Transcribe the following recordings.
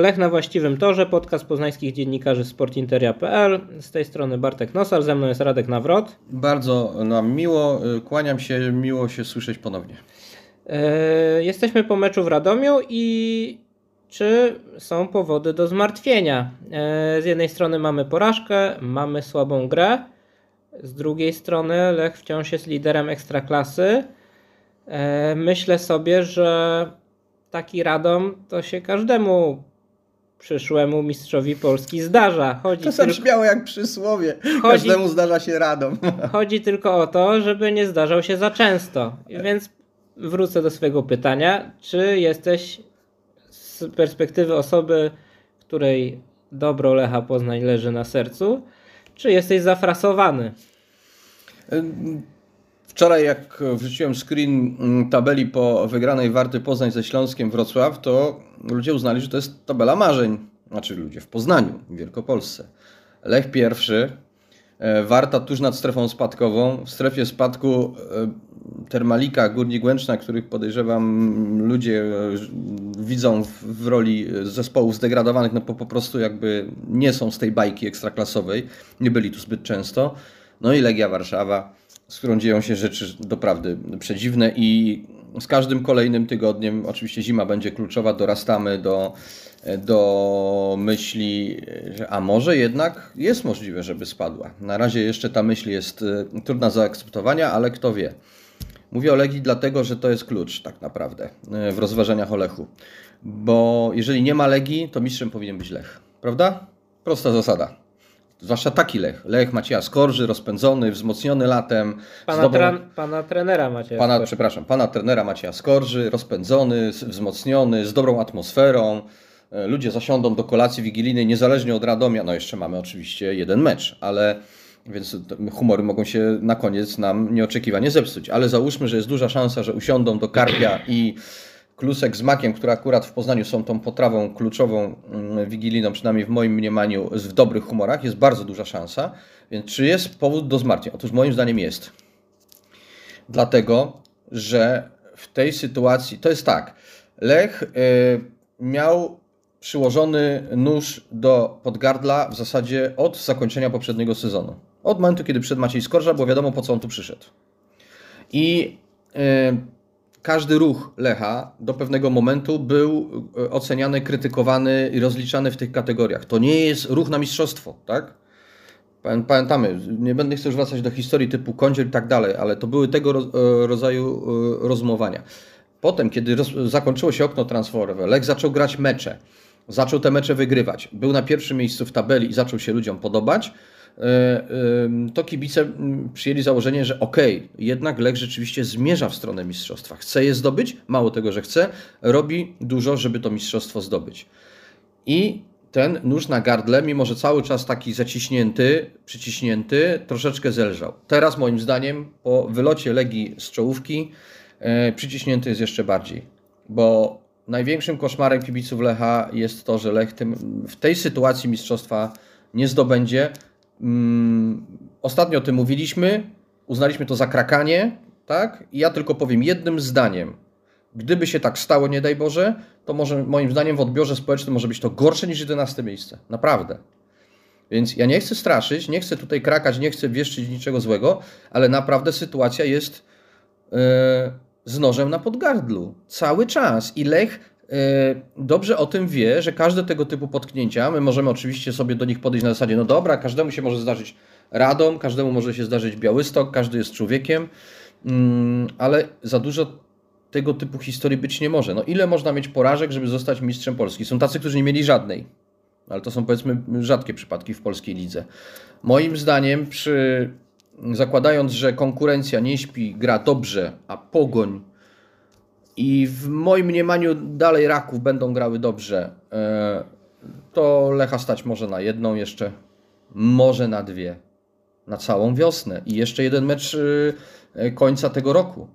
Lech na właściwym torze, podcast poznańskich dziennikarzy sportinteria.pl. Z tej strony Bartek Nosal, ze mną jest Radek Nawrot. Bardzo nam miło, y, kłaniam się, miło się słyszeć ponownie. Yy, jesteśmy po meczu w Radomiu i czy są powody do zmartwienia? Yy, z jednej strony mamy porażkę, mamy słabą grę, z drugiej strony Lech wciąż jest liderem ekstraklasy. Yy, myślę sobie, że taki Radom to się każdemu przyszłemu mistrzowi Polski zdarza. Chodzi to sam śmiało jak przysłowie. Chodzi, Każdemu zdarza się radom. Chodzi tylko o to, żeby nie zdarzał się za często. Więc wrócę do swojego pytania. Czy jesteś z perspektywy osoby, której dobro Lecha Poznań leży na sercu, czy jesteś zafrasowany? Wczoraj jak wrzuciłem screen mm, tabeli po wygranej Warty Poznań ze Śląskiem Wrocław, to ludzie uznali, że to jest tabela marzeń. Znaczy ludzie w Poznaniu, w Wielkopolsce. Lech pierwszy, e, Warta tuż nad strefą spadkową. W strefie spadku e, Termalika, Górnik Łęczna, których podejrzewam ludzie e, widzą w roli zespołów zdegradowanych, no po, po prostu jakby nie są z tej bajki ekstraklasowej, nie byli tu zbyt często. No i Legia Warszawa, z którą dzieją się rzeczy doprawdy przedziwne i z każdym kolejnym tygodniem, oczywiście zima będzie kluczowa, dorastamy do, do myśli, że a może jednak jest możliwe, żeby spadła. Na razie jeszcze ta myśl jest e, trudna do zaakceptowania, ale kto wie. Mówię o Legii dlatego, że to jest klucz tak naprawdę e, w rozważaniach o Lechu. Bo jeżeli nie ma Legii, to mistrzem powinien być Lech. Prawda? Prosta zasada. Zwłaszcza taki Lech. Lech Macieja Skorży, rozpędzony, wzmocniony latem. Pana, dobrą... pana trenera Macieja pana, Skorży. Przepraszam, pana trenera Macieja Skorży, rozpędzony, wzmocniony, z dobrą atmosferą. E, ludzie zasiądą do kolacji wigilijnej niezależnie od Radomia. No jeszcze mamy oczywiście jeden mecz, ale więc humory mogą się na koniec nam nieoczekiwanie zepsuć. Ale załóżmy, że jest duża szansa, że usiądą do karpia i klusek z makiem, które akurat w Poznaniu są tą potrawą kluczową mm, wigilijną, przynajmniej w moim mniemaniu, w dobrych humorach, jest bardzo duża szansa. Więc czy jest powód do zmartwień? Otóż moim zdaniem jest. Dlatego, że w tej sytuacji, to jest tak, Lech y, miał przyłożony nóż do podgardla w zasadzie od zakończenia poprzedniego sezonu. Od momentu, kiedy przed Maciej Skorża było wiadomo, po co on tu przyszedł. I y, każdy ruch Lecha do pewnego momentu był e, oceniany, krytykowany i rozliczany w tych kategoriach. To nie jest ruch na mistrzostwo, tak? Pamiętamy, nie będę chcę już wracać do historii typu kądziel i tak dalej, ale to były tego e, rodzaju e, rozmowania. Potem, kiedy zakończyło się okno transferowe, Lech zaczął grać mecze, zaczął te mecze wygrywać, był na pierwszym miejscu w tabeli i zaczął się ludziom podobać, to kibice przyjęli założenie, że okej, okay, jednak Lech rzeczywiście zmierza w stronę mistrzostwa. Chce je zdobyć, mało tego, że chce, robi dużo, żeby to mistrzostwo zdobyć. I ten nóż na gardle, mimo że cały czas taki zaciśnięty, przyciśnięty, troszeczkę zelżał. Teraz moim zdaniem po wylocie Legii z czołówki e, przyciśnięty jest jeszcze bardziej, bo największym koszmarem kibiców Lecha jest to, że Lech tym, w tej sytuacji mistrzostwa nie zdobędzie, Mm, ostatnio o tym mówiliśmy, uznaliśmy to za krakanie, tak? I ja tylko powiem jednym zdaniem. Gdyby się tak stało, nie daj Boże, to może moim zdaniem w odbiorze społecznym może być to gorsze niż 11 miejsce. Naprawdę. Więc ja nie chcę straszyć, nie chcę tutaj krakać, nie chcę wieszczyć niczego złego, ale naprawdę sytuacja jest yy, z nożem na podgardlu. Cały czas. I Lech dobrze o tym wie, że każde tego typu potknięcia, my możemy oczywiście sobie do nich podejść na zasadzie, no dobra, każdemu się może zdarzyć Radom, każdemu może się zdarzyć Białystok, każdy jest człowiekiem, mm, ale za dużo tego typu historii być nie może. No ile można mieć porażek, żeby zostać mistrzem Polski? Są tacy, którzy nie mieli żadnej, ale to są powiedzmy rzadkie przypadki w polskiej lidze. Moim zdaniem przy zakładając, że konkurencja nie śpi, gra dobrze, a pogoń i w moim mniemaniu dalej Raków będą grały dobrze. E, to Lecha stać może na jedną jeszcze, może na dwie. Na całą wiosnę. I jeszcze jeden mecz e, końca tego roku.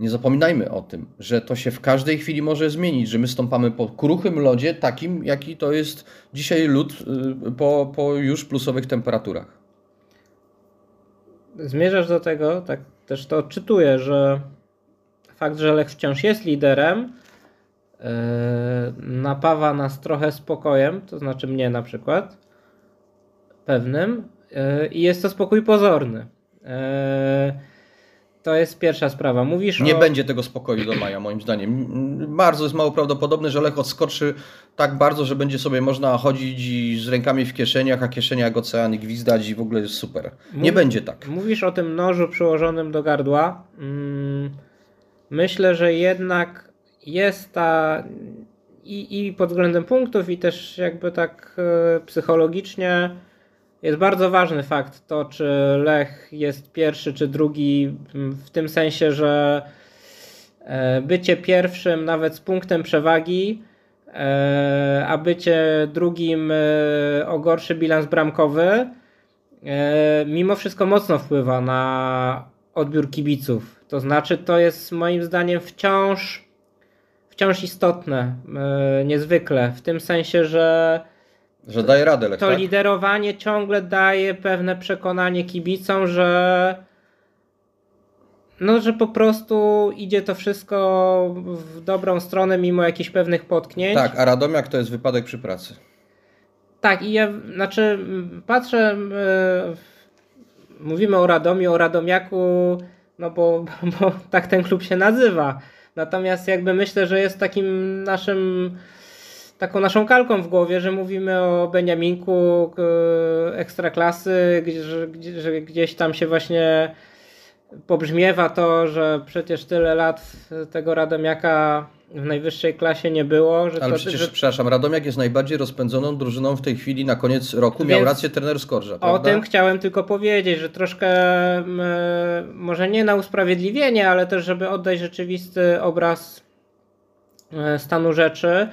Nie zapominajmy o tym, że to się w każdej chwili może zmienić, że my stąpamy po kruchym lodzie, takim jaki to jest dzisiaj lód e, po, po już plusowych temperaturach. Zmierzasz do tego, tak też to odczytuję, że fakt, że Lech wciąż jest liderem, napawa nas trochę spokojem, to znaczy mnie na przykład, pewnym, i jest to spokój pozorny. To jest pierwsza sprawa. Mówisz Nie o... będzie tego spokoju do maja, moim zdaniem. Bardzo jest mało prawdopodobne, że Lech odskoczy tak bardzo, że będzie sobie można chodzić i z rękami w kieszeniach, a kieszenia jak ocean i gwizdać i w ogóle jest super. Nie Mów... będzie tak. Mówisz o tym nożu przyłożonym do gardła. Mm, myślę, że jednak jest ta i, i pod względem punktów, i też jakby tak e, psychologicznie jest bardzo ważny fakt to, czy Lech jest pierwszy czy drugi, w tym sensie, że e, bycie pierwszym nawet z punktem przewagi, e, a bycie drugim o gorszy bilans bramkowy, mimo wszystko mocno wpływa na odbiór kibiców. To znaczy, to jest moim zdaniem wciąż, wciąż istotne, niezwykle, w tym sensie, że że daje radę Lech, To tak? liderowanie ciągle daje pewne przekonanie kibicom, że no, że po prostu idzie to wszystko w dobrą stronę mimo jakichś pewnych potknięć. Tak, a Radomiak to jest wypadek przy pracy. Tak, i ja znaczy patrzę, yy, mówimy o Radomiu, o Radomiaku, no bo, bo tak ten klub się nazywa. Natomiast jakby myślę, że jest takim naszym taką naszą kalką w głowie, że mówimy o Beniaminku ekstraklasy, gdzie, że, gdzieś tam się właśnie pobrzmiewa to, że przecież tyle lat tego Radomiaka w najwyższej klasie nie było. Że Ale to, przecież, że... przepraszam, Radomiak jest najbardziej rozpędzoną drużyną w tej chwili na koniec roku. Więc Miał rację trener Skorża, O tym chciałem tylko powiedzieć, że troszkę może nie na usprawiedliwienie, ale też żeby oddać rzeczywisty obraz e, stanu rzeczy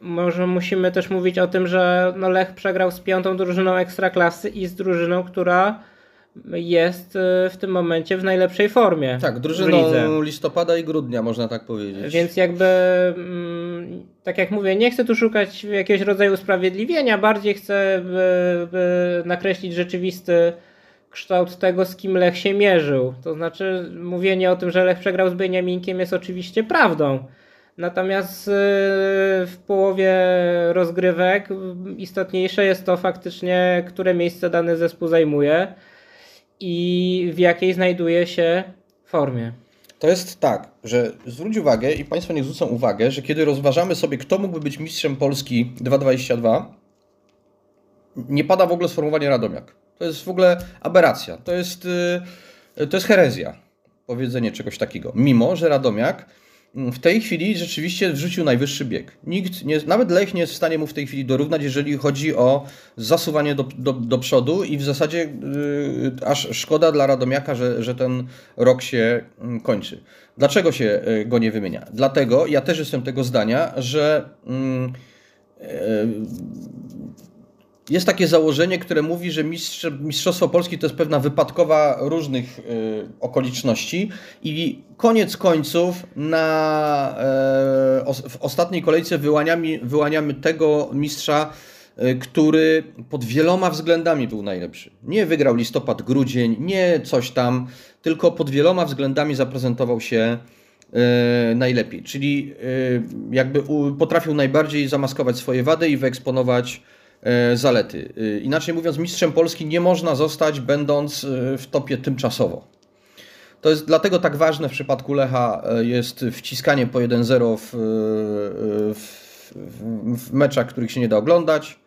może musimy też mówić o tym, że no Lech przegrał z piątą drużyną ekstraklasy i z drużyną, która jest y, w tym momencie w najlepszej formie. Tak, drużyną listopada i grudnia, można tak powiedzieć. Więc jakby, mm, tak jak mówię, nie chcę tu szukać jakiegoś rodzaju usprawiedliwienia, bardziej chcę by, by nakreślić rzeczywisty kształt tego, z kim Lech się mierzył. To znaczy, mówienie o tym, że Lech przegrał z Beniaminkiem jest oczywiście prawdą Natomiast y, w połowie rozgrywek istotniejsze jest to faktycznie, które miejsce dany zespół zajmuje i w jakiej znajduje się formie. To jest tak, że zwróć uwagę i Państwo nie zwrócą uwagę, że kiedy rozważamy sobie, kto mógłby być mistrzem Polski 2022, nie pada w ogóle sformułowanie Radomiak. To jest w ogóle aberracja. To jest, y, to jest herezja, powiedzenie czegoś takiego. Mimo, że Radomiak w tej chwili rzeczywiście wrzucił najwyższy bieg. Nikt, nie, nawet Lech nie jest w stanie mu w tej chwili dorównać, jeżeli chodzi o zasuwanie do, do, do przodu i w zasadzie yy, aż szkoda dla Radomiaka, że, że ten rok się yy, kończy. Dlaczego się yy, go nie wymienia? Dlatego, ja też jestem tego zdania, że yy, jest takie założenie, które mówi, że mistrz, Mistrzostwo Polski to jest pewna wypadkowa różnych y, okoliczności i koniec końców na, y, os, w ostatniej kolejce wyłaniamy, wyłaniamy tego mistrza, y, który pod wieloma względami był najlepszy. Nie wygrał listopad, grudzień, nie coś tam, tylko pod wieloma względami zaprezentował się najlepiej. Czyli jakby potrafił najbardziej zamaskować swoje wady i wyeksponować E, zalety. E, inaczej mówiąc, mistrzem Polski nie można zostać, będąc e, w topie tymczasowo. To jest dlatego tak ważne w przypadku Lecha jest wciskanie po 1-0 w, w, w meczach, których się nie da oglądać,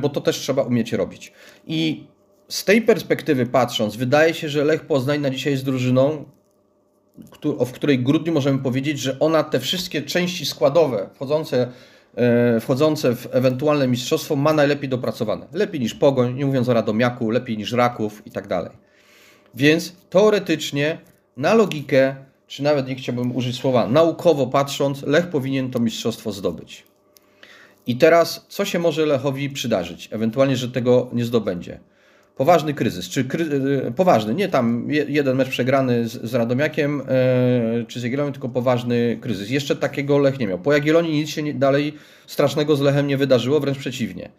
bo to też trzeba umieć robić. I z tej perspektywy patrząc, wydaje się, że Lech Poznań na dzisiaj jest drużyną, w której grudniu możemy powiedzieć, że ona te wszystkie części składowe wchodzące E, wchodzące w ewentualne mistrzostwo ma najlepiej dopracowane. Lepiej niż Pogoń, nie mówiąc o Radomiaku, lepiej niż Raków i tak dalej. Więc teoretycznie, na logikę, czy nawet nie chciałbym użyć słowa naukowo patrząc, Lech powinien to mistrzostwo zdobyć. I teraz, co się może Lechowi przydarzyć? Ewentualnie, że tego nie zdobędzie poważny kryzys, czy kry, e, poważny, nie tam jeden mecz przegrany z, z Radomiakiem e, czy z Jagiellonią, tylko poważny kryzys. Jeszcze takiego Lech nie miał. Po Jagiellonii nic się nie, dalej strasznego z Lechem nie wydarzyło, wręcz przeciwnie.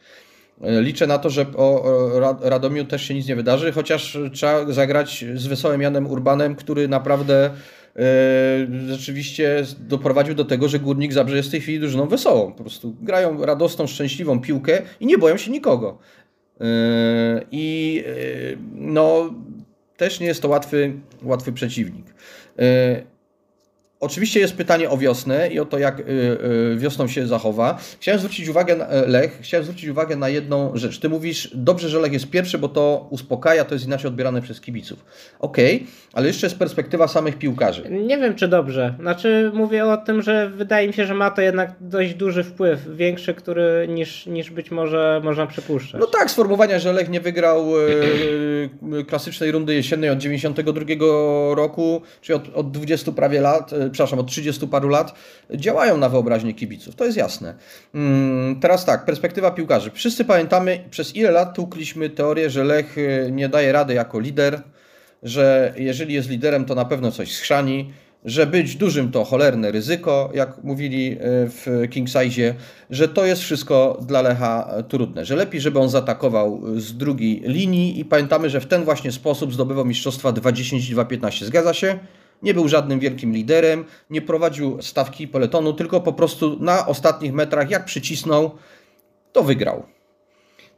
E, liczę na to, że o Radomiu też się nic nie wydarzy, chociaż trzeba zagrać z Wesołym Janem Urbanem, który naprawdę rzeczywiście doprowadził do tego, że Górnik Zabrze jest w tej chwili drużyną wesołą. Po prostu grają radosną, szczęśliwą piłkę i nie boją się nikogo. I no, też nie jest to łatwy, łatwy przeciwnik. Oczywiście jest pytanie o wiosnę i o to, jak y, y, wiosną się zachowa. Chciałem zwrócić uwagę, na, e, Lech, chciałem zwrócić uwagę na jedną rzecz. Ty mówisz, dobrze, że Lech jest pierwszy, bo to uspokaja, to jest inaczej odbierane przez kibiców. Okej, okay, ale jeszcze jest perspektywa samych piłkarzy. Nie wiem, czy dobrze. Znaczy, mówię o tym, że wydaje mi się, że ma to jednak dość duży wpływ, większy, który niż, niż być może można przypuszczać. No tak, sformułowania, że Lech nie wygrał e, klasycznej rundy jesiennej od 92 roku, czyli od, od 20 prawie lat e, przepraszam, od 30 paru lat, działają na wyobraźnię kibiców. To jest jasne. Mm, teraz tak, perspektywa piłkarzy. Wszyscy pamiętamy, przez ile lat tłukliśmy teorię, że Lech y, nie daje rady jako lider, że jeżeli jest liderem, to na pewno coś schrzani, że być dużym to cholerne ryzyko, jak mówili y, w King Size, że to jest wszystko dla Lecha trudne, że lepiej, żeby on zaatakował z drugiej linii i pamiętamy, że w ten właśnie sposób zdobywał mistrzostwa 2-10-2-15. Zgadza się? Nie był żadnym wielkim liderem, nie prowadził stawki peletonu, tylko po prostu na ostatnich metrach, jak przycisnął, to wygrał.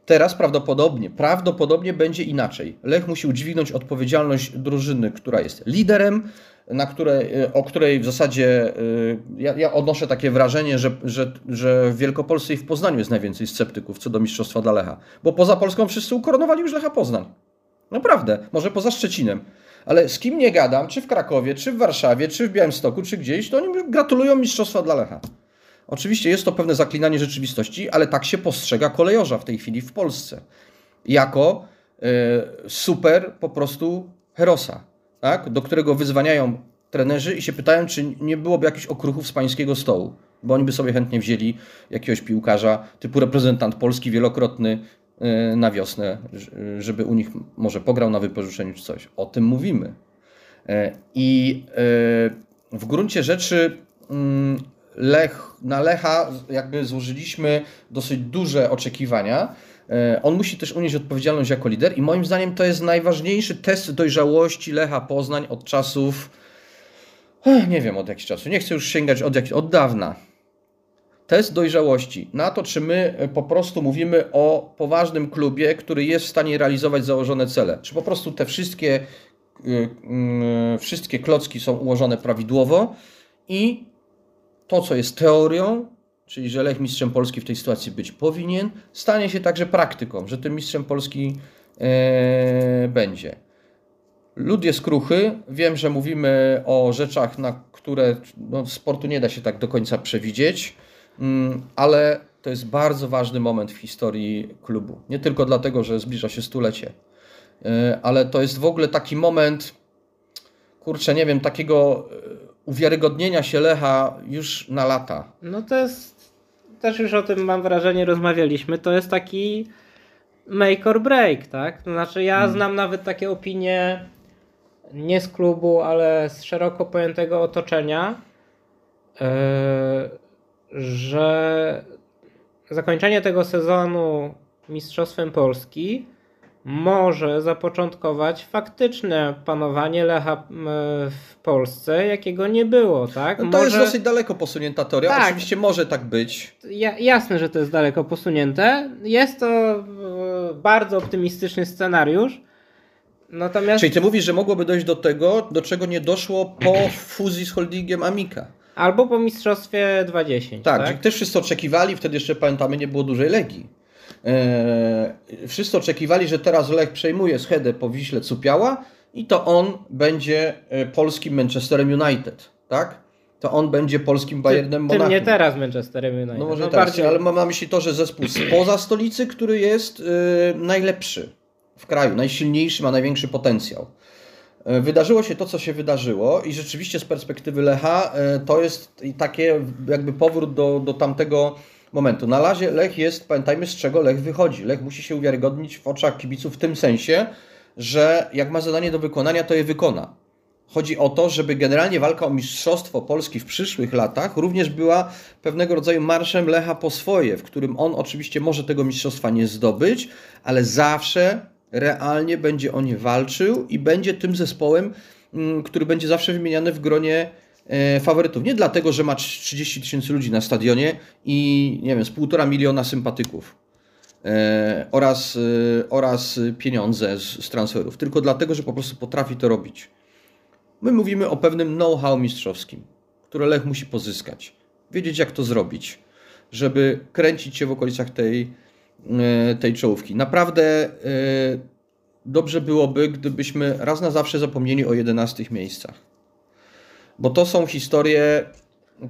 Teraz prawdopodobnie, prawdopodobnie będzie inaczej. Lech musi udźwignąć odpowiedzialność drużyny, która jest liderem, na które, o której w zasadzie y, ja, ja, odnoszę takie wrażenie, że, że, że w Wielkopolsce i w Poznaniu jest najwięcej sceptyków co do mistrzostwa dla Lecha. Bo poza Polską wszyscy ukoronowali już Lecha Poznań. Naprawdę, może poza Szczecinem ale z kim nie gadam, czy w Krakowie, czy w Warszawie, czy w Białymstoku, czy gdzieś, to oni gratulują mistrzostwa dla Lecha. Oczywiście jest to pewne zaklinanie rzeczywistości, ale tak się postrzega kolejorza w tej chwili w Polsce. Jako y, super po prostu herosa, tak? do którego wyzwaniają trenerzy i się pytają, czy nie byłoby jakichś okruchów z pańskiego stołu. Bo oni by sobie chętnie wzięli jakiegoś piłkarza typu reprezentant Polski wielokrotny, na wiosnę, żeby u nich może pograł na wypożyczeniu czy coś. O tym mówimy. Y, I y, w gruncie rzeczy mm, Lech, na Lecha jakby złożyliśmy dosyć duże oczekiwania. On musi też unieść odpowiedzialność jako lider i moim zdaniem to jest najważniejszy test dojrzałości Lecha Poznań od czasów, nie wiem od jakich czasu, nie chcę już sięgać od, jak, od dawna test dojrzałości na to, czy my e, po prostu mówimy o poważnym klubie, który jest w stanie realizować założone cele. Czy po prostu te wszystkie, e, mm, wszystkie klocki są ułożone prawidłowo i to, co jest teorią, czyli że Lech mistrzem Polski w tej sytuacji być powinien, stanie się także praktyką, że tym mistrzem Polski e, będzie. Lud jest kruchy. Wiem, że mówimy o rzeczach, na które no, sportu nie da się tak do końca przewidzieć. Mm, ale to jest bardzo ważny moment w historii klubu. Nie tylko dlatego, że zbliża się stulecie, e, ale to jest w ogóle taki moment, kurczę, nie wiem, takiego e, uwiarygodnienia się Lecha już na lata. No to jest, też już o tym mam wrażenie rozmawialiśmy, to jest taki make or break, tak? To znaczy ja hmm. znam nawet takie opinie nie z klubu, ale z szeroko pojętego otoczenia, yy, że zakończenie tego sezonu Mistrzostwem Polski może zapoczątkować faktyczne panowanie Lecha w Polsce, jakiego nie było, tak? No to może... jest dosyć daleko posunięta teoria. Tak. Oczywiście może tak być. Ja, jasne, że to jest daleko posunięte. Jest to e, bardzo optymistyczny scenariusz. Natomiast... Czyli ty mówisz, że mogłoby dojść do tego, do czego nie doszło po fuzji z holdingiem Amika. Albo po mistrzostwie 20. Tak, tak? też wszyscy oczekiwali, wtedy jeszcze pamiętamy, nie było dużej legii. Eee, wszyscy oczekiwali, że teraz Lech przejmuje schedę po Wiśle Cupiała i to on będzie e, polskim Manchesterem United, tak? To on będzie polskim Bayernem Monachium. Ty nie teraz Manchesterem United. No może no teraz, bardziej... ale mam na myśli to, że zespół spoza stolicy, który jest yy, najlepszy w kraju, najsilniejszy, ma największy potencjał. E, wydarzyło się to, co się wydarzyło, i rzeczywiście z perspektywy Lecha e, to jest takie jakby powrót do, do tamtego momentu. Na razie Lech jest, pamiętajmy z czego Lech wychodzi. Lech musi się uwiarygodnić w oczach kibiców w tym sensie, że jak ma zadanie do wykonania, to je wykona. Chodzi o to, żeby generalnie walka o mistrzostwo Polski w przyszłych latach również była pewnego rodzaju marszem Lecha po swoje, w którym on oczywiście może tego mistrzostwa nie zdobyć, ale zawsze realnie będzie o nie walczył i będzie tym zespołem, mm, który będzie zawsze wymieniany w gronie e, faworytów. Nie dlatego, że ma 30 tysięcy ludzi na stadionie i nie wiem, z półtora miliona sympatyków e, oraz, e, oraz pieniądze z, z transferów, tylko dlatego, że po prostu potrafi to robić. My mówimy o pewnym know-how mistrzowskim, które Lech musi pozyskać. Wiedzieć, jak to zrobić, żeby kręcić się w okolicach tej, tej czołówki. Naprawdę dobrze byłoby, gdybyśmy raz na zawsze zapomnieli o 11 miejscach. Bo to są historie,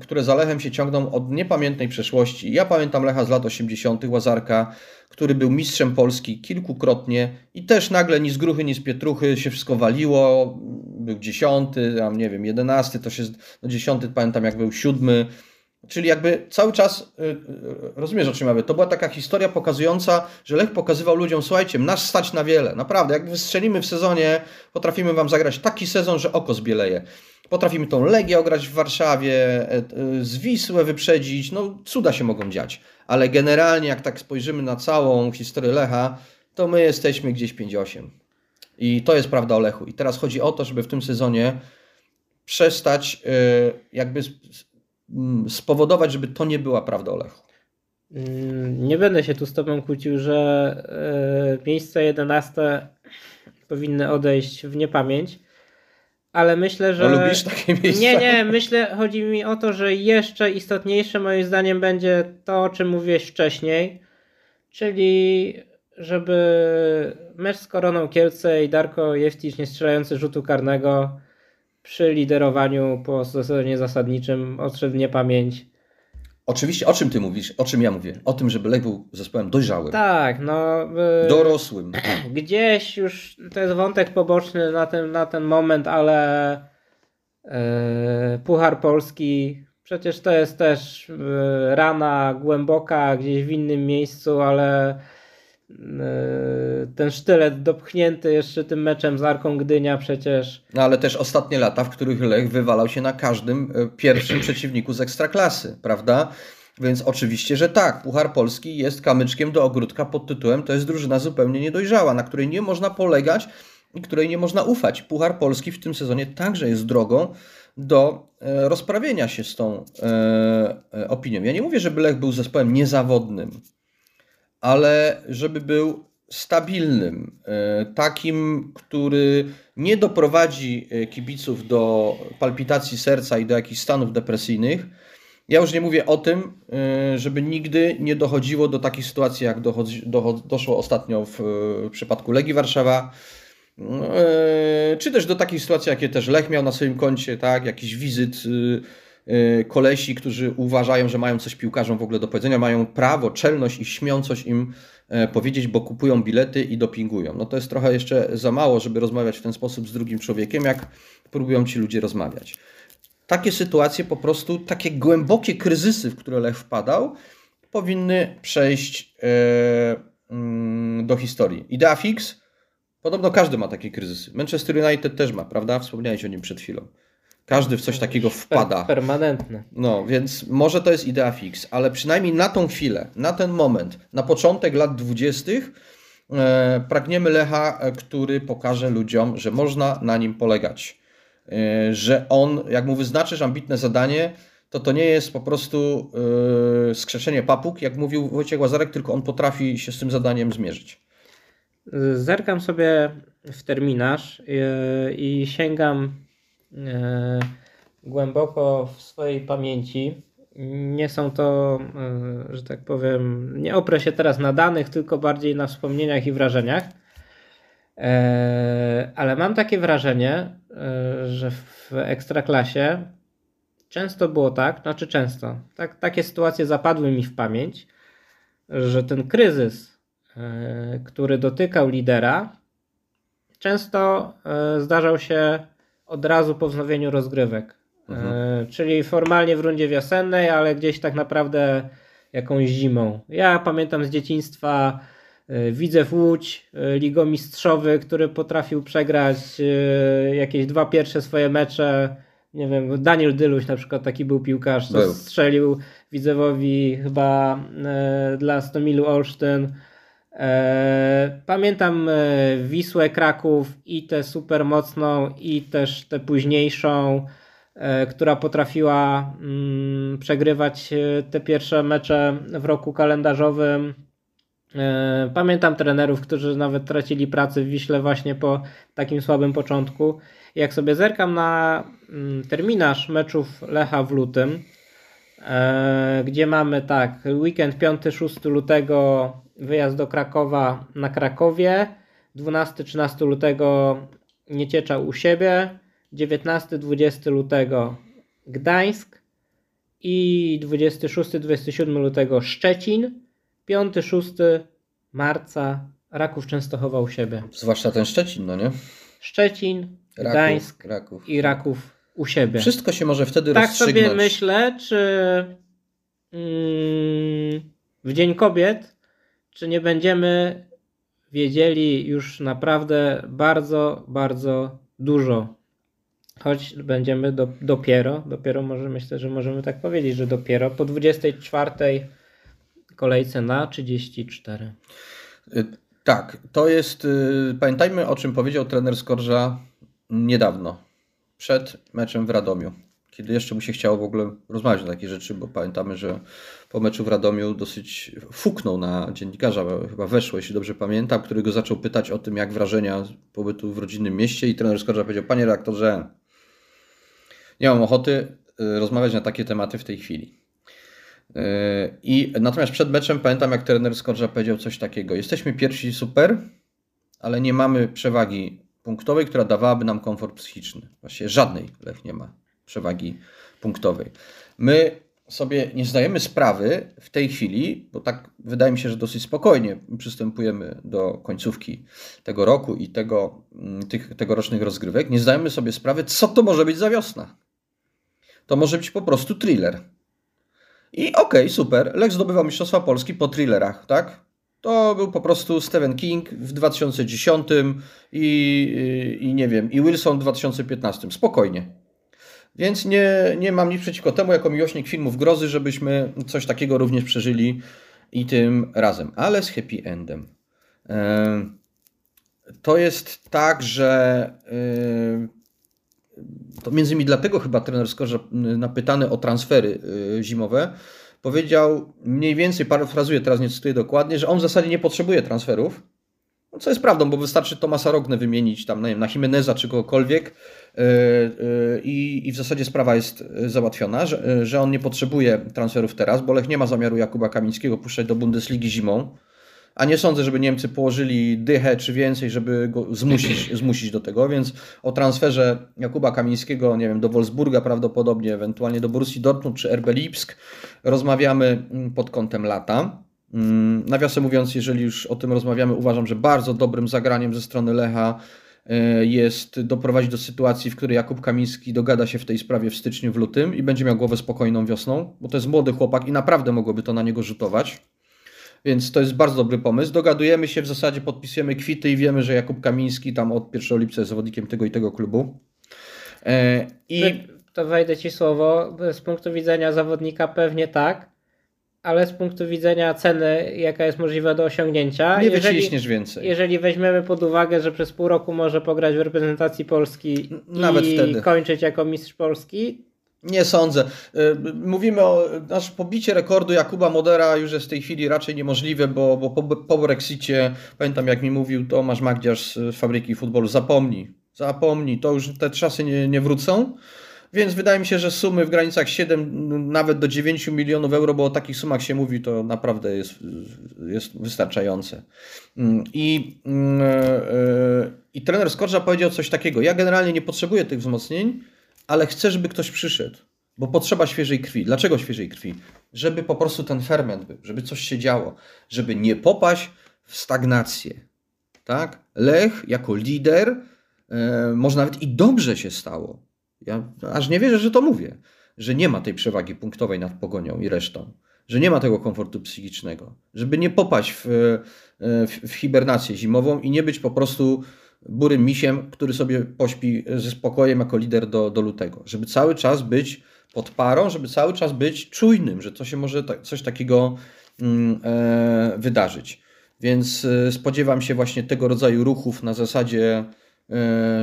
które za Lechem się ciągną od niepamiętnej przeszłości. Ja pamiętam Lecha z lat 80., Łazarka, który był mistrzem Polski kilkukrotnie i też nagle ni z gruchy, ni z pietruchy się wszystko waliło. Był dziesiąty, tam nie wiem, jedenasty, to się, no dziesiąty pamiętam jak był siódmy, Czyli jakby cały czas, y, y, rozumiesz o czym mówię, to była taka historia pokazująca, że Lech pokazywał ludziom, słuchajcie, nas stać na wiele, naprawdę, jak wystrzelimy w sezonie, potrafimy wam zagrać taki sezon, że oko zbieleje. Potrafimy tą Legię ograć w Warszawie, e, z Wisłę wyprzedzić, no cuda się mogą dziać. Ale generalnie jak tak spojrzymy na całą historię Lecha, to my jesteśmy gdzieś 5-8. I to jest prawda o Lechu. I teraz chodzi o to, żeby w tym sezonie przestać y, jakby spowodować, żeby to nie była prawda o Lechu? Mm, nie będę się tu z Tobą kłócił, że e, miejsce 11 powinny odejść w niepamięć, ale myślę, że. No, lubisz takie miejsca? Nie, nie, myślę, chodzi mi o to, że jeszcze istotniejsze moim zdaniem będzie to, o czym mówiłeś wcześniej, czyli żeby mecz z Koroną Kielce i Darko Jeftić nie strzelający rzutu karnego przy liderowaniu po sezonie zasadniczym odszedł niepamięć. Oczywiście, o czym ty mówisz? O czym ja mówię? O tym, żeby Lech był zespołem dojrzałym. Tak, no. Yy, dorosłym. Gdzieś już to jest wątek poboczny na ten, na ten moment, ale yy, Puchar Polski przecież to jest też yy, rana głęboka gdzieś w innym miejscu, ale ten sztylet dopchnięty jeszcze tym meczem z Arką Gdynia przecież. No ale też ostatnie lata, w których Lech wywalał się na każdym e, pierwszym przeciwniku z ekstraklasy, prawda? Więc oczywiście, że tak, Puchar Polski jest kamyczkiem do ogródka pod tytułem to jest drużyna zupełnie niedojrzała, na której nie można polegać i której nie można ufać. Puchar Polski w tym sezonie także jest drogą do e, rozprawienia się z tą e, opinią. Ja nie mówię, żeby Lech był zespołem niezawodnym, ale żeby był stabilnym, e, takim, który nie doprowadzi e, kibiców do palpitacji serca i do jakichś stanów depresyjnych. Ja już nie mówię o tym, e, żeby nigdy nie dochodziło do takich sytuacji, jak doszło ostatnio w, przypadku Legii Warszawa, czy też do takich sytuacji, jakie też Lech miał na swoim koncie, tak, jakiś wizyt Y, kolesi, którzy uważają, że mają coś piłkarzom w ogóle do powiedzenia, mają prawo, czelność i śmią coś im e, powiedzieć, bo kupują bilety i dopingują. No to jest trochę jeszcze za mało, żeby rozmawiać w ten sposób z drugim człowiekiem, jak próbują ci ludzie rozmawiać. Takie sytuacje, po prostu takie głębokie kryzysy, w które Lech wpadał, powinny przejść e, mm, do historii. Idea fix? Podobno każdy ma takie kryzysy. Manchester United też ma, prawda? Wspomniałeś o nim przed chwilą. Każdy w coś takiego wpada. Permanentne. No, więc może to jest idea fix, ale przynajmniej na tą chwilę, na ten moment, na początek lat dwudziestych e, pragniemy Lecha, e, który pokaże ludziom, że można na nim polegać. E, że on, jak mu wyznaczysz ambitne zadanie, to to nie jest po prostu skrzeszenie papug, jak mówił Wojciech Łazarek, tylko on potrafi się z tym zadaniem zmierzyć. Zerkam sobie w terminarz i sięgam głęboko w swojej pamięci. Nie są to, e, że tak powiem, nie oprę się teraz na danych, tylko bardziej na wspomnieniach i wrażeniach. E, ale mam takie wrażenie, że w ekstraklasie często było tak, znaczy często, tak, takie sytuacje zapadły mi w pamięć, że ten kryzys, który dotykał lidera, często zdarzał się od razu po wznowieniu rozgrywek. Mhm. E, czyli formalnie w rundzie wiosennej, ale gdzieś tak naprawdę jakąś zimą. Ja pamiętam z dzieciństwa e, Widzew Łódź, e, ligomistrzowy, który potrafił przegrać jakieś dwa pierwsze swoje mecze. Nie wiem, Daniel Dyluś na przykład taki był piłkarz, co strzelił Widzewowi chyba dla Stomilu Olsztyn. E, pamiętam e, Wisłę Kraków i tę super mocną i też tę późniejszą, e, która potrafiła mm, przegrywać te pierwsze mecze w roku kalendarzowym. Pamiętam trenerów, którzy nawet tracili pracę w Wiśle właśnie po takim słabym początku. Jak sobie zerkam na mm, terminarz meczów Lecha w lutym, gdzie mamy tak, weekend 5-6 lutego wyjazd do Krakowa na Krakowie. 12-13 lutego Nieciecza u siebie. 19-20 lutego Gdańsk. I 26-27 lutego Szczecin. 5-6 marca Raków Częstochowa u siebie. Zwłaszcza ten Szczecin, no nie? Szczecin, Raków, Gdańsk Raków. i Raków u siebie. Wszystko się może wtedy tak rozstrzygnąć. Tak sobie myślę, czy mm, w Dzień Kobiet czy nie będziemy wiedzieli już naprawdę bardzo, bardzo dużo. Choć będziemy do, dopiero, dopiero może myślę, że możemy tak powiedzieć, że dopiero po 24 kolejce na 34. Y, tak, to jest. Y, pamiętajmy o czym powiedział trener Skorża niedawno, przed meczem w Radomiu kiedy jeszcze mu się chciało w ogóle rozmawiać o takie rzeczy, bo pamiętamy, że po meczu w Radomiu dosyć fuknął na dziennikarza, chyba weszło, jeśli dobrze pamiętam, który go zaczął pytać o tym, jak wrażenia pobytu w rodzinnym mieście i trener Skorża powiedział, panie redaktorze, nie mam ochoty y, rozmawiać na takie tematy w tej chwili. Y, I natomiast przed meczem pamiętam, jak trener Skorża powiedział coś takiego, jesteśmy pierwsi super, ale nie mamy przewagi punktowej, która dawałaby nam komfort psychiczny. Właściwie żadnej Lech nie ma przewagi punktowej. My sobie nie zdajemy sprawy w tej chwili, bo tak wydaje mi się, że dosyć spokojnie przystępujemy do końcówki tego roku i tego, mm, tych tegorocznych rozgrywek, nie zdajemy sobie sprawy, co to może być za wiosna. To może być po prostu thriller. I okej, okay, super, Lech zdobywał Mistrzostwa Polski po thrillerach, tak? To był po prostu Stephen King w 2010 i, i, i nie wiem, i Wilson w 2015. Spokojnie. Więc nie, nie mam nic przeciwko temu, jako miłośnik filmów grozy, żebyśmy coś takiego również przeżyli i tym razem, ale z happy endem. To jest tak, że to między innymi dlatego chyba trener Skorza napytany o transfery zimowe powiedział mniej więcej, parafrazuję teraz, nie cytuję dokładnie, że on w zasadzie nie potrzebuje transferów, co jest prawdą, bo wystarczy Tomasa Rogne wymienić tam, nie wiem, na Jimeneza czy kogokolwiek yy, yy, i, i w zasadzie sprawa jest załatwiona, że, że on nie potrzebuje transferów teraz, bo Lech nie ma zamiaru Jakuba Kamińskiego puszczać do Bundesligi zimą, a nie sądzę, żeby Niemcy położyli dychę czy więcej, żeby go zmusić, zmusić do tego, więc o transferze Jakuba Kamińskiego, nie wiem, do Wolfsburga prawdopodobnie, ewentualnie do Borussii Dortmund czy RB Lipsk rozmawiamy pod kątem lata. Mm, nawiasem mówiąc, jeżeli już o tym rozmawiamy, uważam, że bardzo dobrym zagraniem ze strony Lecha e, jest doprowadzić do sytuacji, w której Jakub Kamiński dogada się w tej sprawie w styczniu, w lutym i będzie miał głowę spokojną wiosną, bo to jest młody chłopak i naprawdę mogłoby to na niego rzutować. Więc to jest bardzo dobry pomysł. Dogadujemy się, w zasadzie podpisujemy kwity i wiemy, że Jakub Kamiński tam od 1 lipca jest zawodnikiem tego i tego klubu. E, I to wejdę ci słowo. Z punktu widzenia zawodnika pewnie tak, ale z punktu widzenia ceny, jaka jest możliwa do osiągnięcia. Nie jeżeli, wyciśniesz więcej. Jeżeli weźmiemy pod uwagę, że przez pół roku może pograć w reprezentacji Polski Nawet i wtedy. kończyć jako mistrz Polski. Nie sądzę. Y, mówimy o. Nasze pobicie rekordu Jakuba Modera już jest w tej chwili raczej niemożliwe, bo, bo po, po Brexicie, pamiętam jak mi mówił Tomasz Magdziarz z fabryki futbolu, zapomnij, zapomnij, to już te czasy nie, nie wrócą. Więc wydaje mi się, że sumy w granicach 7, nawet do 9 milionów euro, bo o takich sumach się mówi, to naprawdę jest, jest wystarczające. Mm, I, mm, e, e, I trener Skorża powiedział coś takiego. Ja generalnie nie potrzebuję tych wzmocnień, ale chcę, żeby ktoś przyszedł. Bo potrzeba świeżej krwi. Dlaczego świeżej krwi? Żeby po prostu ten ferment był, żeby coś się działo, żeby nie popaść w stagnację. Tak? Lech jako lider, e, może nawet i dobrze się stało, ja aż nie wierzę, że to mówię, że nie ma tej przewagi punktowej nad pogonią i resztą, że nie ma tego komfortu psychicznego, żeby nie popaść w, w, w hibernację zimową i nie być po prostu burym misiem, który sobie pośpi ze spokojem jako lider do, do lutego. Żeby cały czas być pod parą, żeby cały czas być czujnym, że to się może ta, coś takiego mm, e, wydarzyć. Więc e, spodziewam się właśnie tego rodzaju ruchów na zasadzie, e,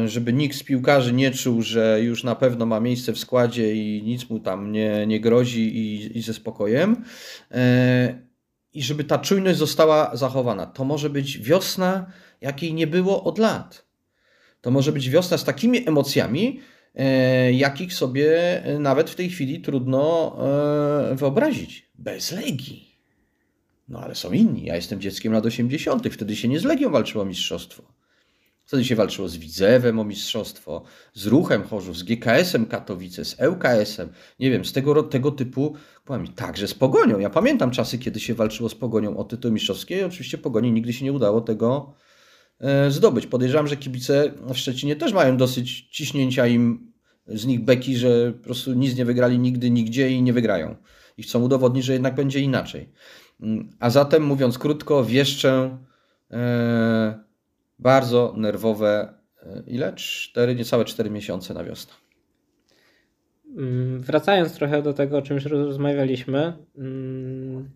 żeby nikt z piłkarzy nie czuł, że już na pewno ma miejsce w składzie i nic mu tam nie, nie grozi i, i ze spokojem. E, I żeby ta czujność została zachowana. To może być wiosna, jakiej nie było od lat. To może być wiosna z takimi emocjami, jakich sobie nawet w tej chwili trudno wyobrazić. Bez Legii. No ale są inni. Ja jestem dzieckiem lat 80. Wtedy się nie z Legią walczyło mistrzostwo. Wtedy się walczyło z Widzewem o mistrzostwo, z Ruchem Chorzów, z GKS-em Katowice, z ŁKS-em. Nie wiem, z tego, tego typu, powiem, także z Pogonią. Ja pamiętam czasy, kiedy się walczyło z Pogonią o tytuł mistrzowski i oczywiście Pogoni nigdy się nie udało tego e, zdobyć. Podejrzewam, że kibice w Szczecinie też mają dosyć ciśnięcia im z nich beki, że po prostu nic nie wygrali nigdy, nigdzie i nie wygrają. I chcą udowodnić, że jednak będzie inaczej. A zatem, mówiąc krótko, wieszczę e, bardzo nerwowe, e, ile? Cztery, niecałe 4 miesiące na wiosnę. Mm, wracając trochę do tego, o czym już rozmawialiśmy, mm,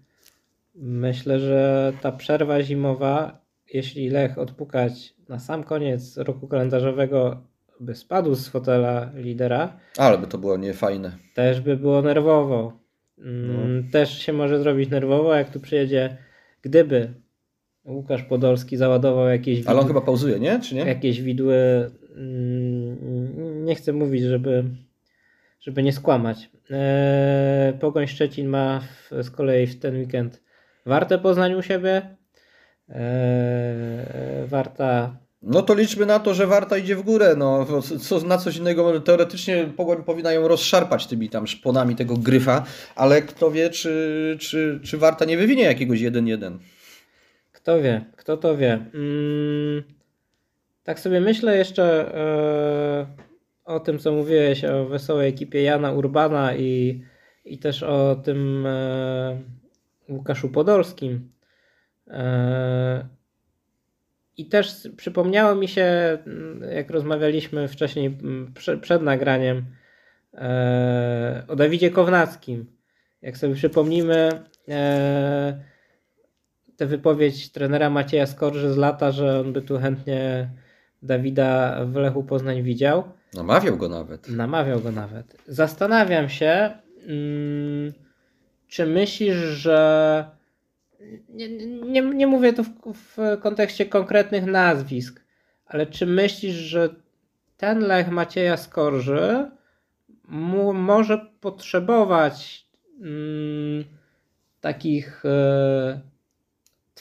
myślę, że ta przerwa zimowa, jeśli Lech odpukać na sam koniec roku kalendarzowego, by spadł z fotela lidera. Ale by to było niefajne. Też by było nerwowo. Mm, no. Też się może zrobić nerwowo, jak tu przyjedzie, gdyby Łukasz Podolski załadował jakieś widły. Ale on chyba pauzuje, nie? Czy nie? Jakieś widły. Mm, nie chcę mówić, żeby, żeby nie skłamać. Eee, Pogoń Szczecin ma w, z kolei w ten weekend Wartę Poznań u siebie. Eee, Warta no to liczmy na to, że Warta idzie w górę. No, co, na coś innego teoretycznie Pogoń powinna ją rozszarpać tymi tam szponami tego gryfa, ale kto wie, czy, czy, czy Warta nie wywinie jakiegoś 1-1. Kto wie, kto to wie. Mm, tak sobie myślę jeszcze yy, o tym, co mówiłeś o wesołej ekipie Jana Urbana i, i też o tym yy, Łukaszu Podolskim. Yy, i też przypomniało mi się, mm, jak rozmawialiśmy wcześniej mm, przed nagraniem, e, o Dawidzie Kownackim. Jak sobie przypomnimy e, tę wypowiedź trenera Macieja Skorży z lata, że on by tu chętnie Dawida w Lechu Poznań widział. Namawiał go nawet. Namawiał go nawet. Zastanawiam się, mm, czy myślisz, że nie, nie, nie mówię tu w, w kontekście konkretnych nazwisk, ale czy myślisz, że ten Lech Macieja Skorży mu, może potrzebować mm, takich e,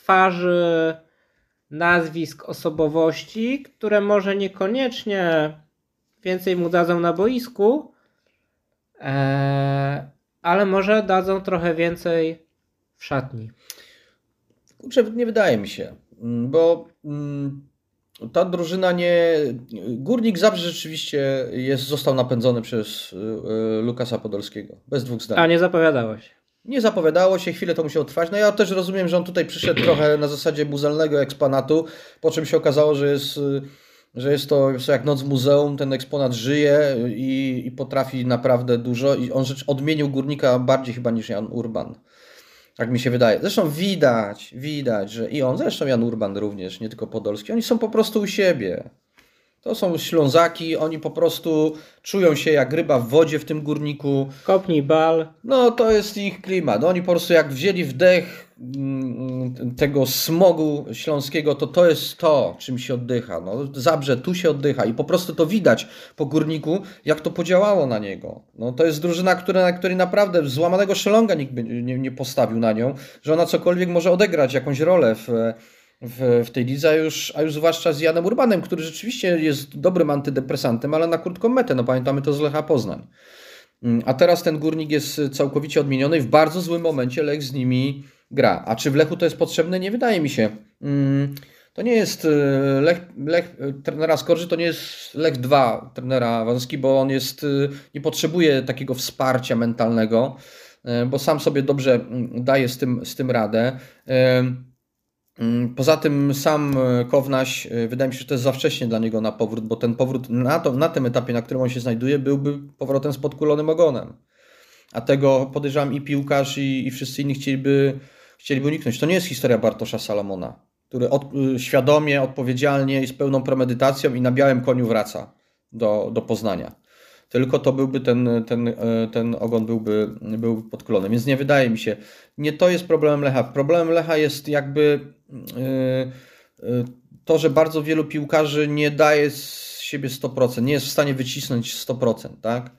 twarzy, nazwisk, osobowości, które może niekoniecznie więcej mu dadzą na boisku, e, ale może dadzą trochę więcej w szatni. Kurczę, nie wydaje mi się, mm, bo mm, ta drużyna nie. Górnik Zabrze rzeczywiście jest, został napędzony przez y, y, Lukasa Podolskiego. Bez dwóch zdań. A nie zapowiadało się. Nie zapowiadało się, chwilę to musiało trwać. No ja też rozumiem, że on tutaj przyszedł trochę na zasadzie muzealnego eksponatu, po czym się okazało, że jest, y, że jest to jak noc w muzeum, ten eksponat żyje i, i potrafi naprawdę dużo. I on rzecz odmienił górnika bardziej chyba niż Jan Urban. Tak mi się wydaje. Zresztą widać, widać, że i on, zresztą Jan Urban również, nie tylko Podolski, oni są po prostu u siebie. To są Ślązaki, oni po prostu czują się jak ryba w wodzie w tym górniku. Kopnij bal. No to jest ich klimat. Oni po prostu jak wzięli wdech mm, tego smogu śląskiego, to to jest to, czym się oddycha. No, Zabrze, tu się oddycha i po prostu to widać po górniku, jak to podziałało na niego. No, to jest drużyna, która, na której naprawdę złamanego szelonga nikt by nie, nie postawił na nią, że ona cokolwiek może odegrać, jakąś rolę w w, w tej lidze, a już, a już zwłaszcza z Janem Urbanem, który rzeczywiście jest dobrym antydepresantem, ale na krótką metę. No pamiętamy to z Lecha Poznań. Mm, a teraz ten górnik jest całkowicie odmieniony i w bardzo złym momencie Lech z nimi gra. A czy w Lechu to jest potrzebne? Nie wydaje mi się. Mm, to nie jest e, Lech, Lech e, trenera Skorży, to nie jest Lech 2 trenera Wąski, bo on jest, e, nie potrzebuje takiego wsparcia mentalnego, bo sam sobie dobrze mm, daje z tym, z tym radę. Mm, poza tym sam e, Kownaś, e, wydaje mi się, że to jest za wcześnie dla niego na powrót, bo ten powrót na, to, na tym etapie, na którym on się znajduje, byłby powrotem z podkulonym ogonem. A tego podejrzewam i piłkarz, i, i wszyscy inni chcieliby chcieliby uniknąć. To nie jest historia Bartosza Salomona, który od, y, świadomie, odpowiedzialnie i z pełną premedytacją i na białym koniu wraca do, do Poznania. Tylko to byłby ten, ten, y, ten ogon byłby, byłby pod klonem. Więc nie wydaje mi się, nie to jest problemem Lecha. Problemem Lecha jest jakby yy, yy, to, że bardzo wielu piłkarzy nie daje z siebie 100%, nie jest w stanie wycisnąć 100%, tak?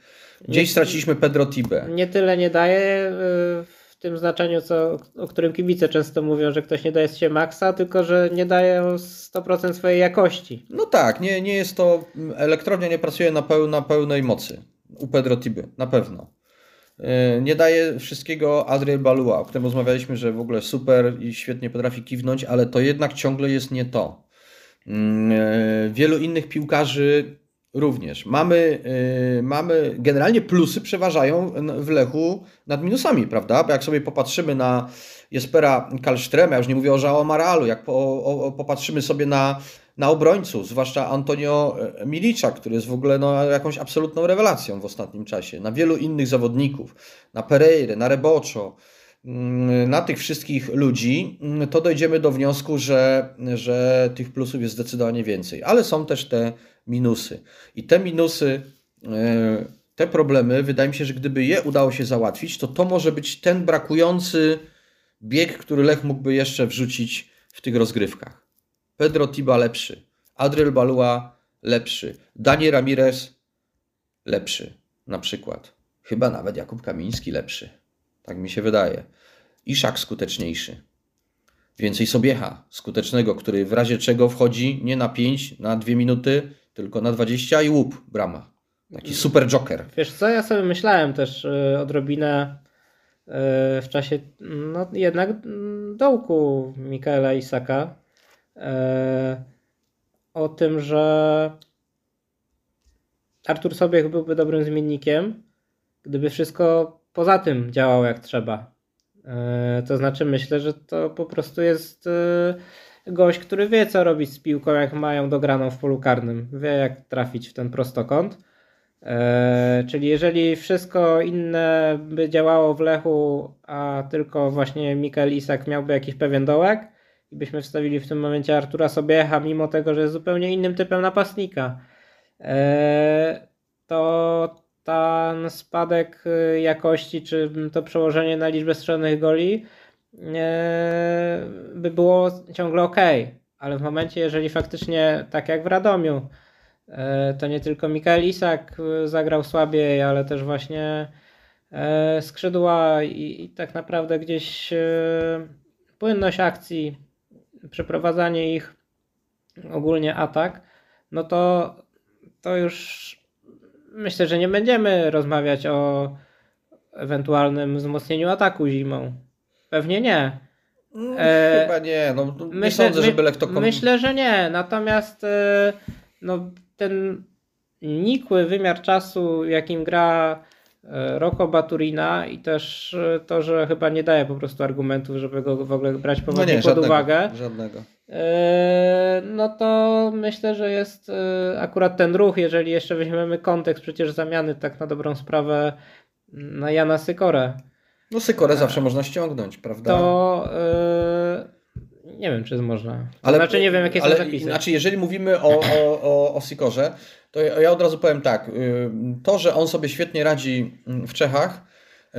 Gdzieś straciliśmy Pedro Tibe. Nie tyle nie daje y, w tym znaczeniu, co, o którym kibice często mówią, że ktoś nie daje z siebie maksa, tylko że nie daje 100% swojej jakości. No tak, nie, nie jest to. Elektrownia nie pracuje na, peł, na pełnej mocy u Pedro Tiby, na pewno. Y, nie daje wszystkiego Adriel Balua, o którym rozmawialiśmy, że w ogóle super i świetnie potrafi kiwnąć, ale to jednak ciągle jest nie to. Mm, y, wielu innych piłkarzy również. Mamy, yy, mamy generalnie plusy przeważają w Lechu nad minusami, prawda? Bo jak sobie popatrzymy na Jespera Kalsztrema, ja już nie mówię o Żao Maralu, jak po, o, popatrzymy sobie na, na obrońców, zwłaszcza Antonio e, Milicza, który jest w ogóle no, jakąś absolutną rewelacją w ostatnim czasie, na wielu innych zawodników, na Pereire, na Reboczo, na tych wszystkich ludzi, mm, to dojdziemy do wniosku, że, że tych plusów jest zdecydowanie więcej. Ale są też te minusy. I te minusy, e, te problemy, wydaje mi się, że gdyby je udało się załatwić, to to może być ten brakujący bieg, który Lech mógłby jeszcze wrzucić w tych rozgrywkach. Pedro Tiba lepszy, Adriel Balua lepszy, Dani Ramirez lepszy na przykład. Chyba nawet Jakub Kamiński lepszy. Tak mi się wydaje. Iszak skuteczniejszy. Więcej Sobiecha skutecznego, który w razie czego wchodzi nie na 5, na 2 minuty, tylko na 20 i łup, brama. Taki super joker. Wiesz co, ja sobie myślałem też y, odrobinę y, w czasie no jednak mm, dołku Mikaela Isaka y, o tym, że Artur Sobiech byłby dobrym zmiennikiem, gdyby wszystko poza tym działało jak trzeba. To znaczy myślę, że to po prostu jest gość, który wie, co robić z piłką, jak mają dograną w polu karnym. Wie, jak trafić w ten prostokąt. E, czyli jeżeli wszystko inne by działało w Lechu, a tylko właśnie Mikael Isak miałby jakiś pewien dołek i byśmy wstawili w tym momencie Artura Sobiecha, mimo tego, że jest zupełnie innym typem napastnika, e, to ten spadek jakości, czy to przełożenie na liczbę strzelonych goli by było ciągle ok, ale w momencie, jeżeli faktycznie tak jak w Radomiu, e, to nie tylko Mikael Isak zagrał słabiej, ale też właśnie skrzydła i, i tak naprawdę gdzieś płynność akcji, przeprowadzanie ich, ogólnie atak, no to, to już myślę, że nie będziemy rozmawiać o ewentualnym wzmocnieniu ataku zimą. Pewnie nie. Mm, e, Chyba nie. No, nie myślę, sądzę, żeby lekko kom... Myślę, że nie. Natomiast e, no, ten nikły wymiar czasu, jakim gra e, Roko Baturina i też e, to, że chyba nie daje po prostu argumentów, żeby go w ogóle brać no nie, pod żadnego, uwagę. Żadnego. No to myślę, że jest akurat ten ruch, jeżeli jeszcze weźmiemy kontekst przecież zamiany tak na dobrą sprawę na Jana Sykorę no Sykorę zawsze można ściągnąć, prawda? To yy, nie wiem, czy można. Ale, znaczy nie wiem, jakie ale, są zapisy. Znaczy, jeżeli mówimy o, o, o, o Sykorze, to ja od razu powiem tak. Yy, to, że on sobie świetnie radzi mm, w Czechach,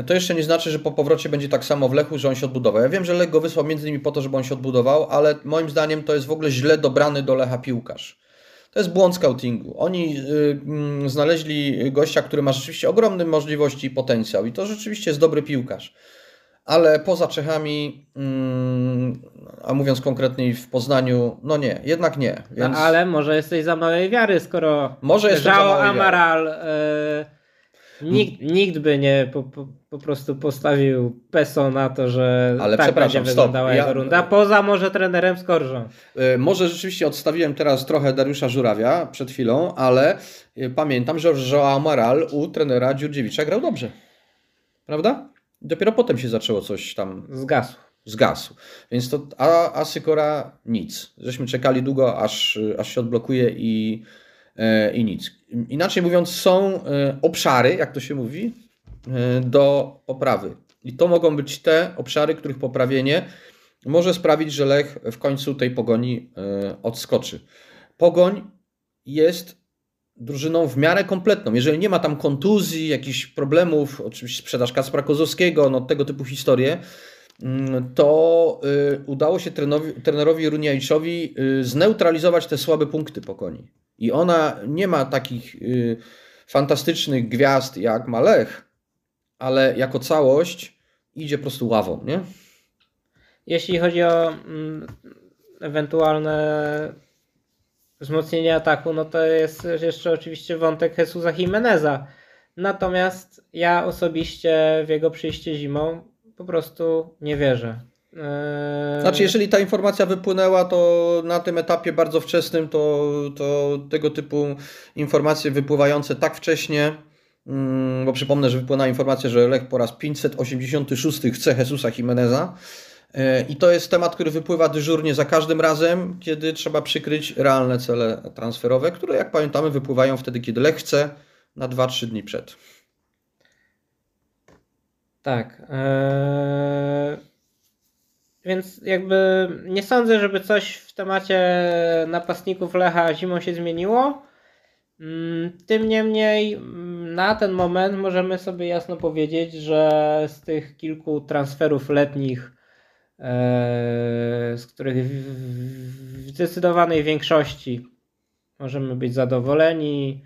to jeszcze nie znaczy, że po powrocie będzie tak samo w Lechu, że on się odbudował. Ja wiem, że Lech go wysłał między innymi po to, żeby on się odbudował, ale moim zdaniem to jest w ogóle źle dobrany do Lecha piłkarz. To jest błąd scoutingu. Oni y, mm, znaleźli gościa, który ma rzeczywiście ogromne możliwości i potencjał i to rzeczywiście jest dobry piłkarz. Ale poza Czechami, mm, a mówiąc konkretniej w Poznaniu, no nie, jednak nie. No więc... No ale może jesteś za małej wiary, skoro może Żao Amaral... Y Nikt, nikt by nie po, po, po, prostu postawił peso na to, że Ale tak będzie wyglądała stop. jego ja... runda, poza może trenerem Skorżą. Yy, może rzeczywiście odstawiłem teraz trochę Dariusza Żurawia przed chwilą, ale yy, pamiętam, że Joao Amaral u trenera Dziurdziewicza grał dobrze. Prawda? Dopiero potem się zaczęło coś tam... Zgasł. Zgasł. Więc to, a, a Sykora nic. Żeśmy czekali długo, aż, aż się odblokuje i E, i nic. Inaczej mówiąc, są e, obszary, jak to się mówi, e, do poprawy I to mogą być te obszary, których poprawienie może sprawić, że Lech w końcu tej pogoni e, odskoczy. Pogoń jest drużyną w miarę kompletną. Jeżeli nie ma tam kontuzji, jakichś problemów, oczywiście sprzedaż Kacpra Kozowskiego, no tego typu historie, mm, to udało się trenerowi, trenerowi Runiajczowi zneutralizować te słabe punkty Pogoni. I ona nie ma takich y, fantastycznych gwiazd jak ma Lech, ale jako całość idzie po prostu ławą, nie? Jeśli chodzi o mm, ewentualne wzmocnienie ataku, no to jest jeszcze oczywiście wątek Jesusa Jimeneza. Natomiast ja osobiście w jego przyjście zimą po prostu nie wierzę. Eee... Znaczy, jeżeli ta informacja wypłynęła, to na tym etapie bardzo wczesnym, to, to tego typu informacje wypływające tak wcześnie, mm, bo przypomnę, że wypłynęła informacja, że Lech po raz 586 chce Jesusa Jimeneza. E, I to jest temat, który wypływa dyżurnie za każdym razem, kiedy trzeba przykryć realne cele transferowe, które, jak pamiętamy, wypływają wtedy, kiedy Lech chce, na 2-3 dni przed. Tak. Ee... Więc jakby nie sądzę, żeby coś w temacie napastników Lecha zimą się zmieniło. Mm, tym niemniej mm, na ten moment możemy sobie jasno powiedzieć, że z tych kilku transferów letnich E, z których w zdecydowanej większości możemy być zadowoleni.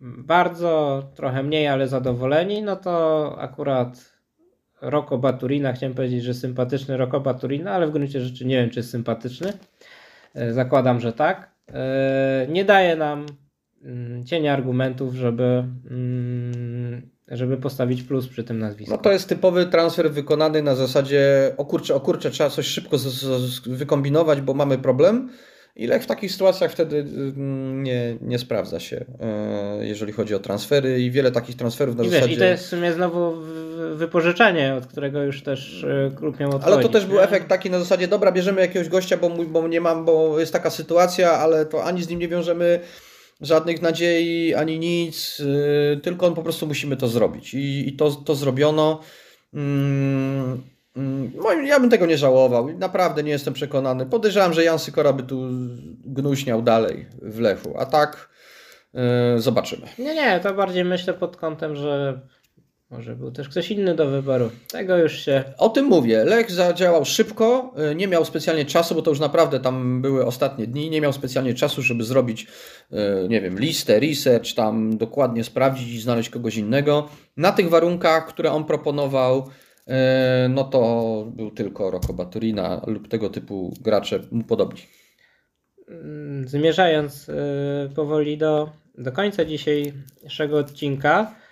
Bardzo, trochę mniej, ale zadowoleni. No to akurat Roko Baturina, chciałem powiedzieć, że sympatyczny Roko Baturina, ale w gruncie rzeczy nie wiem, czy jest sympatyczny. E, zakładam, że tak. E, nie daje nam mm, cienia argumentów, żeby mm, żeby postawić plus przy tym nazwisku. No to jest typowy transfer wykonany na zasadzie o kurczę, o kurczę, trzeba coś szybko wykombinować, bo mamy problem. Ile w takich sytuacjach wtedy mm, nie, nie sprawdza się, e, jeżeli chodzi o transfery i wiele takich transferów na I zasadzie... Wiesz, I to jest w sumie znowu wypożyczenie, od którego już też e, klub miał odchodzić. Ale to też był efekt taki na zasadzie, dobra, bierzemy jakiegoś gościa, bo, bo nie mam, bo jest taka sytuacja, ale to ani z nim nie wiążemy żadnych nadziei ani nic, yy, tylko on po prostu musimy to zrobić. I, i to, to zrobiono. Yy, ja bym tego nie żałował. Naprawdę nie jestem przekonany. Podejrzewam, że Jan Sykora by tu gnuśniał dalej w Lechu. A tak yy, zobaczymy. Nie, nie, to bardziej myślę pod kątem, że może był też ktoś inny do wyboru. Tego już się. O tym mówię. Lech zadziałał szybko, y, nie miał specjalnie czasu, bo to już naprawdę tam były ostatnie dni. Nie miał specjalnie czasu, żeby zrobić, y, nie wiem, listę, research, tam dokładnie sprawdzić i znaleźć kogoś innego. Na tych warunkach, które on proponował, y, no to był tylko Rocco Baturina lub tego typu gracze mu podobni. Mm, zmierzając powoli do, do końca dzisiejszego odcinka.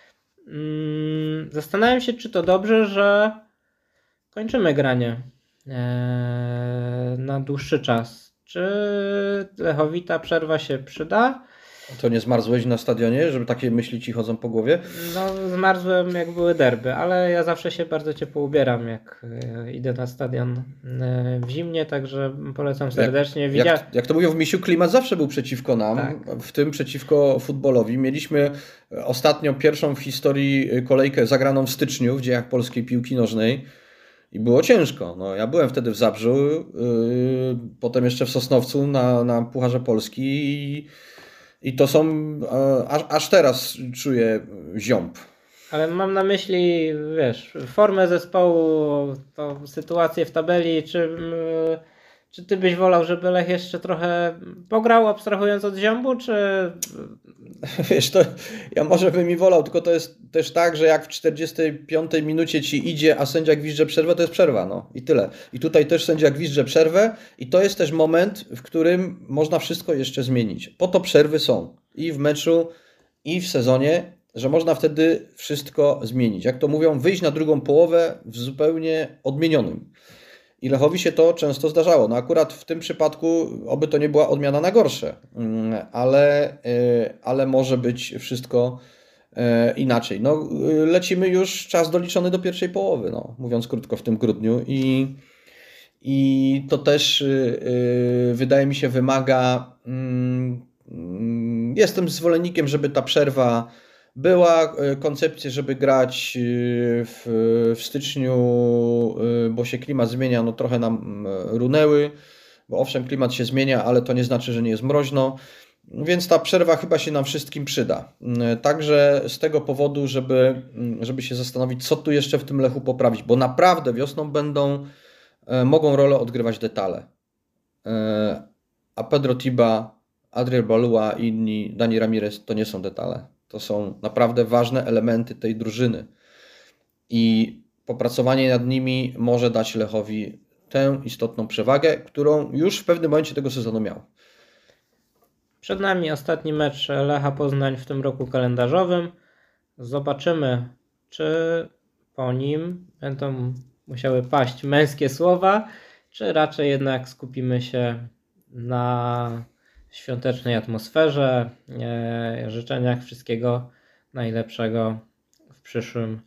Mm, zastanawiam się, czy to dobrze, że kończymy granie e, na dłuższy czas. Czy Lechowita przerwa się przyda? To nie zmarzłeś na stadionie, żeby takie myśli ci chodzą po głowie? No, zmarzłem jak były derby, ale ja zawsze się bardzo ciepło ubieram, jak e, idę na stadion e, w zimnie, także polecam serdecznie. Jak, Widzia... jak, jak to mówią w Misiu, klimat zawsze był przeciwko nam, tak. w tym przeciwko futbolowi. Mieliśmy ostatnio pierwszą w historii kolejkę zagraną w styczniu w dziejach polskiej piłki nożnej. I było ciężko. No, ja byłem wtedy w Zabrzu, yy, potem jeszcze w Sosnowcu na, na Pucharze Polski i i to są, aż, aż teraz czuję ziąb. Ale mam na myśli, wiesz, formę zespołu, tą sytuację w tabeli, czy, czy ty byś wolał, żeby Lech jeszcze trochę pograł, abstrahując od ziąbu, czy Wiesz, to ja może bym mi wolał, tylko to jest też tak, że jak w 45 minucie ci idzie, a sędzia gwizdże przerwę, to jest przerwa, no i tyle. I tutaj też sędzia gwizdże przerwę i to jest też moment, w którym można wszystko jeszcze zmienić. Po to przerwy są i w meczu, i w sezonie, że można wtedy wszystko zmienić. Jak to mówią, wyjść na drugą połowę w zupełnie odmienionym. I Lechowi się to często zdarzało. No akurat w tym przypadku, oby to nie była odmiana na gorsze, mm, ale, y, ale może być wszystko y, inaczej. No, y, lecimy już czas doliczony do pierwszej połowy, no, mówiąc krótko, w tym grudniu. I, i to też wydaje mi się wymaga. Mm, jestem zwolennikiem, żeby ta przerwa Była e, koncepcja, żeby grać e, w, w styczniu, e, bo się klimat zmienia, no trochę nam runęły, bo owszem, klimat się zmienia, ale to nie znaczy, że nie jest mroźno, więc ta przerwa chyba się nam wszystkim przyda. Także z tego powodu, żeby, mm, żeby się zastanowić, co tu jeszcze w tym Lechu poprawić, bo naprawdę wiosną będą, mogą rolę odgrywać detale. A Pedro Tiba, Adriel Balua i inni, Dani Ramirez to nie są detale. To są naprawdę ważne elementy tej drużyny. I popracowanie nad nimi może dać Lechowi tę istotną przewagę, którą już w pewnym momencie tego sezonu miał. Przed nami ostatni mecz Lecha Poznań w tym roku kalendarzowym. Zobaczymy, czy po nim będą musiały paść męskie słowa, czy raczej jednak skupimy się na świątecznej atmosferze, e, życzeniach wszystkiego najlepszego w przyszłym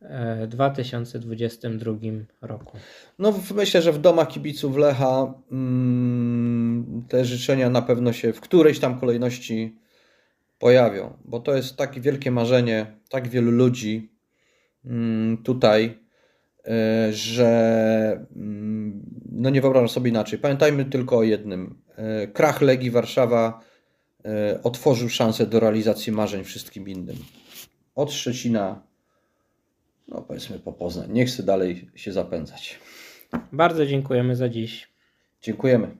e, 2022 roku. No, myślę, że w domach kibiców Lecha mm, te życzenia na pewno się w którejś tam kolejności pojawią, bo to jest takie wielkie marzenie tak wielu ludzi mm, tutaj, e, że mm, no nie wyobrażam sobie inaczej. Pamiętajmy tylko o jednym. E, Krach Legii Warszawa e, otworzył szansę do realizacji marzeń wszystkim innym. Od Szczecina, no powiedzmy po Poznań. Nie chcę dalej się zapędzać. Bardzo dziękujemy za dziś. Dziękujemy.